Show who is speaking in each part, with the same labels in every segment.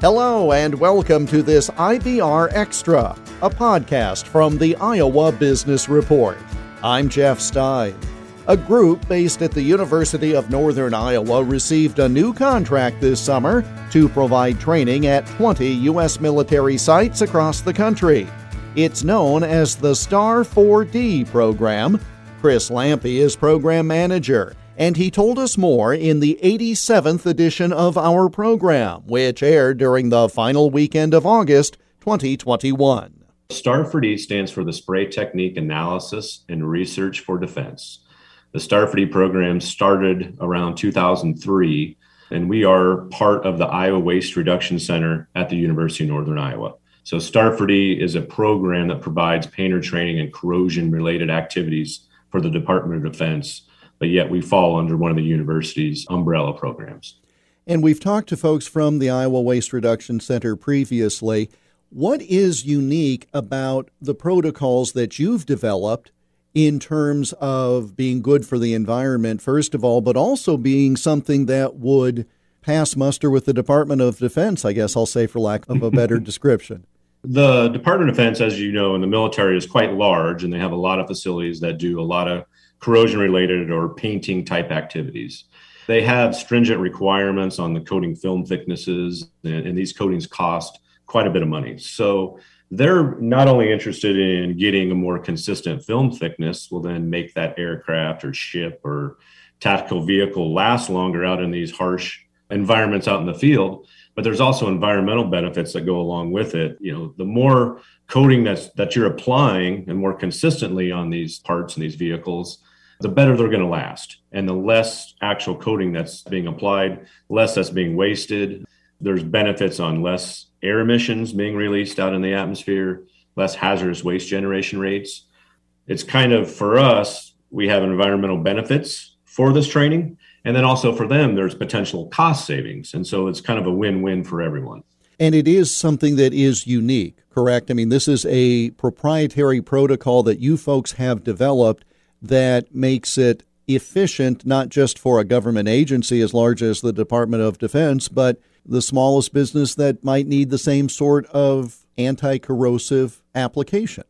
Speaker 1: Hello, and welcome to this IBR Extra, a podcast from the Iowa Business Report. I'm Jeff Stein. A group based at the University of Northern Iowa received a new contract this summer to provide training at 20 U.S. military sites across the country. It's known as the STAR 4D program. Chris Lampe is program manager and he told us more in the 87th edition of our program, which aired during the final weekend of August 2021.
Speaker 2: STAR 4D stands for the Spray Technique Analysis and Research for Defense. The STAR 4D program started around 2003, and we are part of the Iowa Waste Reduction Center at the University of Northern Iowa. So, STAR 4D is a program that provides painter training and corrosion related activities for the Department of Defense but yet we fall under one of the university's umbrella programs.
Speaker 1: And we've talked to folks from the Iowa Waste Reduction Center previously. What is unique about the protocols that you've developed in terms of being good for the environment, first of all, but also being something that would pass muster with the Department of Defense, I guess I'll say, for lack of a better description?
Speaker 2: The Department of Defense, as you know, in the military is quite large, and they have a lot of facilities that do a lot of corrosion related or painting type activities. They have stringent requirements on the coating film thicknesses, and, and, these coatings cost quite a bit of money. So they're not only interested in getting a more consistent film thickness, will then make that aircraft or ship or tactical vehicle last longer out in these harsh environments out in the field but there's also environmental benefits that go along with it you know the more coating that's that you're applying and more consistently on these parts and these vehicles the better they're going to last. And the less actual coating that's being applied, less that's being wasted. There's benefits on less air emissions being released out in the atmosphere, less hazardous waste generation rates. It's kind of for us, we have environmental benefits for this training. And then also for them, there's potential cost savings. And so it's kind of a win win for everyone.
Speaker 1: And it is something that is unique, correct? I mean, this is a proprietary protocol that you folks have developed that makes it efficient, not just for a government agency as large as the Department of Defense, but the smallest business that might need the same sort of anti corrosive application.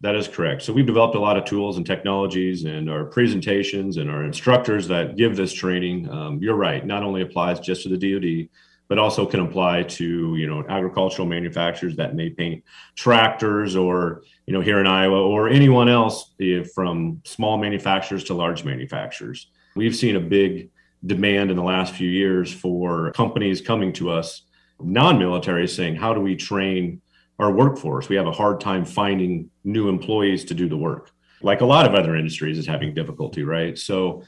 Speaker 2: That is correct. So we've developed a lot of tools and technologies and our presentations and our instructors that give this training. Um, you're right, not only applies just to the DoD, but also can apply to you know agricultural manufacturers that may paint tractors or you know here in Iowa or anyone else eh, from small manufacturers to large manufacturers. We've seen a big demand in the last few years for companies coming to us non-military saying how do we train our workforce? We have a hard time finding new employees to do the work. Like a lot of other industries is having difficulty right? So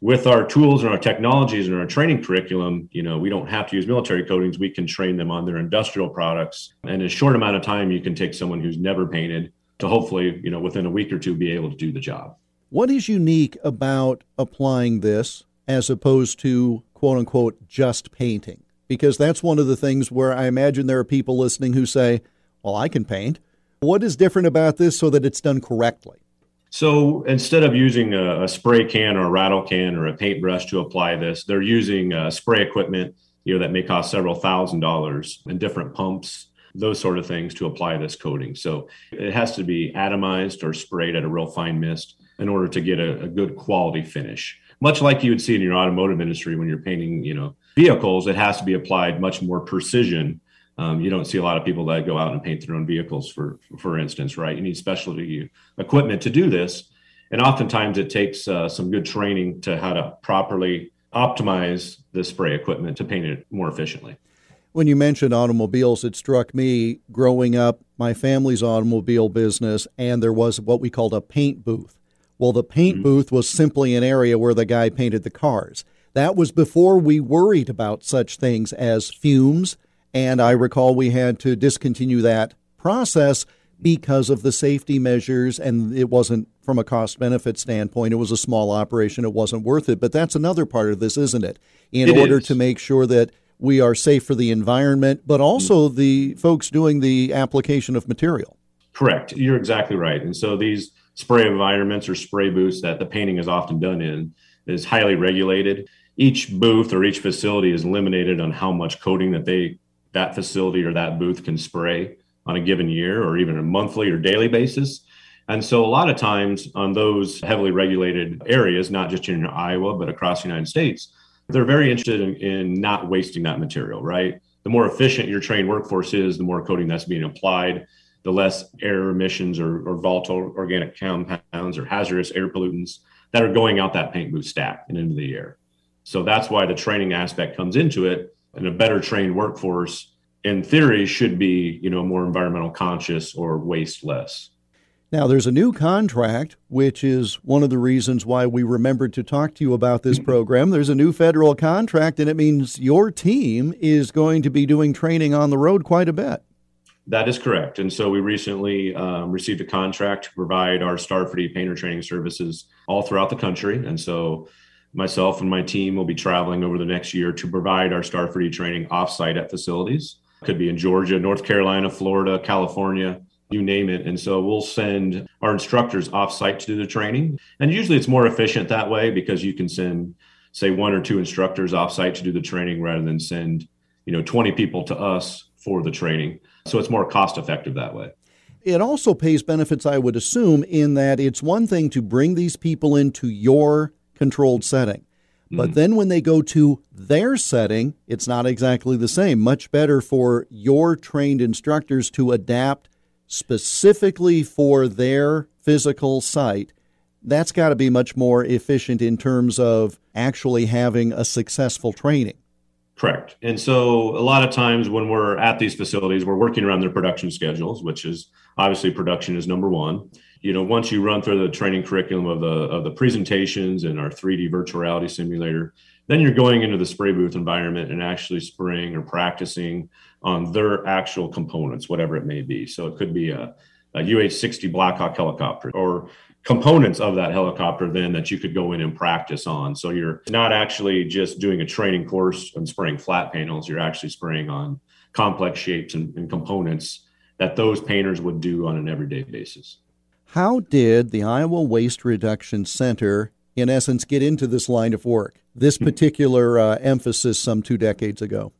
Speaker 2: with our tools and our technologies and our training curriculum, you know, we don't have to use military coatings. We can train them on their industrial products. And in a short amount of time, you can take someone who's never painted to hopefully, you know, within a week or two, be able to do the job.
Speaker 1: What is unique about applying this as opposed to quote unquote just painting? Because that's one of the things where I imagine there are people listening who say, well, I can paint. What is different about this so that it's done correctly?
Speaker 2: So instead of using a, a, spray can or a rattle can or a paintbrush to apply this, they're using uh, spray equipment, you know, that may cost several thousand dollars and different pumps, those sort of things to apply this coating. So it has to be atomized or sprayed at a real fine mist in order to get a, a good quality finish. Much like you would see in your automotive industry when you're painting, you know, vehicles, it has to be applied much more precision um, you don't see a lot of people that go out and paint their own vehicles, for for instance, right? You need specialty equipment to do this, and oftentimes it takes uh, some good training to how to properly optimize the spray equipment to paint it more efficiently.
Speaker 1: When you mentioned automobiles, it struck me growing up, my family's automobile business, and there was what we called a paint booth. Well, the paint mm-hmm. booth was simply an area where the guy painted the cars. That was before we worried about such things as fumes and I recall we had to discontinue that process because of the safety measures, and it wasn't from a cost benefit standpoint. It was a small operation, it wasn't worth it. But that's another part of this, isn't it? In
Speaker 2: it
Speaker 1: order
Speaker 2: is.
Speaker 1: to make sure that we are safe for the environment, but also mm-hmm. the folks doing the application of material.
Speaker 2: Correct. You're exactly right. And so these spray environments or spray booths that the painting is often done in is highly regulated. Each booth or each facility is limited on how much coating that they that facility or that booth can spray on a given year or even a monthly or daily basis. And so, a lot of times on those heavily regulated areas, not just in Iowa, but across the United States, they're very interested in, in not wasting that material, right? The more efficient your trained workforce is, the more coating that's being applied, the less air emissions or, or volatile organic compounds or hazardous air pollutants that are going out that paint booth stack and into the air. So that's why the training aspect comes into it. And a better trained workforce, in theory, should be, you know, more environmental conscious or waste less.
Speaker 1: Now, there's a new contract, which is one of the reasons why we remembered to talk to you about this program. There's a new federal contract, and it means your team is going to be doing training on the road quite a bit.
Speaker 2: That is correct. And so we recently um, received a contract to provide our Star 4D painter training services all throughout the country. And so myself and my team will be traveling over the next year to provide our Star 4D training offsite at facilities. Could be in Georgia, North Carolina, Florida, California, you name it. And so we'll send our instructors offsite to do the training. And usually it's more efficient that way because you can send, say, one or two instructors offsite to do the training rather than send, you know, 20 people to us for the training. So it's more cost effective that way.
Speaker 1: It also pays benefits, I would assume, in that it's one thing to bring these people into your controlled setting. But mm then when they go to their setting, it's not exactly the same. Much better for your trained instructors to adapt specifically for their physical site. That's got to be much more efficient in terms of actually having a successful training.
Speaker 2: Correct. And so a lot of times when we're at these facilities, we're working around their production schedules, which is obviously production is number one. You know, once you run through the training curriculum of the of the presentations and our 3D virtual reality simulator, then you're going into the spray booth environment and actually spraying or practicing on their actual components, whatever it may be. So it could be a, a UH-60 Blackhawk helicopter or components of that helicopter then that you could go in and practice on. So you're not actually just doing a training course and spraying flat panels, you're actually spraying on complex shapes and, and components that those painters would do on an everyday basis.
Speaker 1: How did the Iowa Waste Reduction Center, in essence, get into this line of work, this hmm. particular uh, emphasis some two decades ago?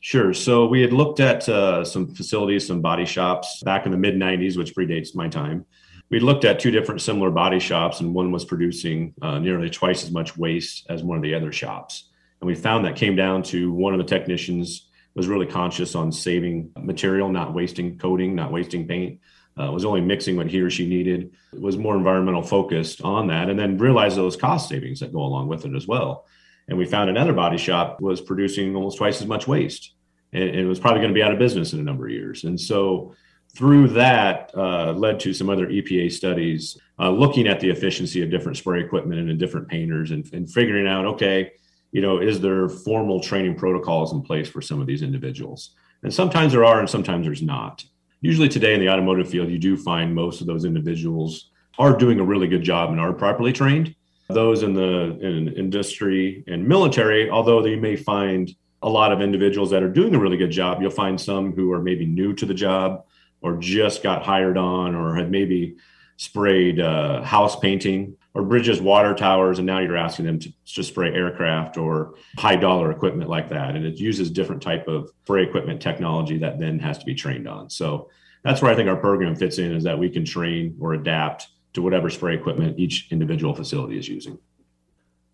Speaker 2: Sure. So we had looked at uh, some facilities, some body shops back in the mid 90s, which predates my time we looked at two different similar body shops, and one was producing uh, nearly twice as much waste as one of the other shops. And we found that came down to one of the technicians was really conscious on saving material, not wasting coating, not wasting paint. Uh, was only mixing what he or she needed. Was more environmental focused on that, and then realized those cost savings that go along with it as well. And we found another body shop was producing almost twice as much waste, and, and it was probably going to be out of business in a number of years. And so through that uh, led to some other EPA studies uh, looking at the efficiency of different spray equipment and different painters and, and, figuring out, okay, you know, is there formal training protocols in place for some of these individuals? And sometimes there are, and sometimes there's not. Usually today in the automotive field, you do find most of those individuals are doing a really good job and are properly trained. Those in the in industry and military, although they may find a lot of individuals that are doing a really good job, you'll find some who are maybe new to the job or just got hired on or had maybe sprayed uh, house painting or bridges water towers and now you're asking them to, to spray aircraft or high dollar equipment like that. And it uses different type of spray equipment technology that then has to be trained on. So that's where i think our program fits in is that we can train or adapt to whatever spray equipment each individual facility is using.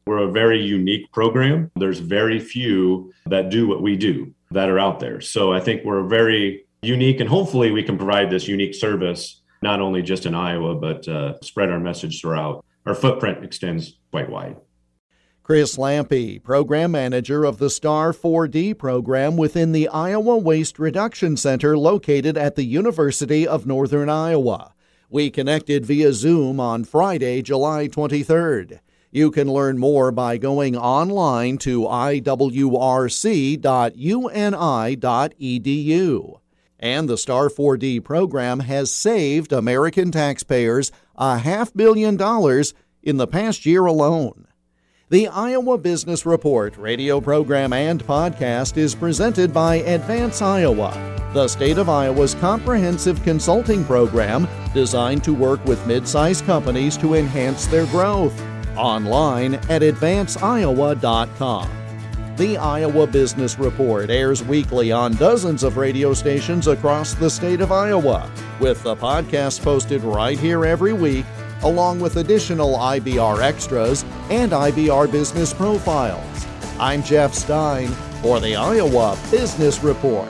Speaker 2: We're a very unique program. There's very few that do what we do that are out there. So i think we're very unique, and hopefully we can provide this unique service not only just in Iowa, but uh, spread our message throughout. Our footprint extends quite wide.
Speaker 1: Chris Lampe, Program Manager of the STAR 4D program within the Iowa Waste Reduction Center located at the University of Northern Iowa. We connected via Zoom on Friday, July 23rd. You can learn more by going online to iwrc.uni.edu and the Star 4D program has saved American taxpayers a half billion dollars in the past year alone. The Iowa Business Report radio program and podcast is presented by Advance Iowa, the state of Iowa's comprehensive consulting program designed to work with mid-sized companies to enhance their growth. Online at advanceiowa.com. The Iowa Business Report airs weekly on dozens of radio stations across the state of Iowa, with the podcast posted right here every week, along with additional IBR extras and IBR business profiles. I'm Jeff Stein for the Iowa Business Report.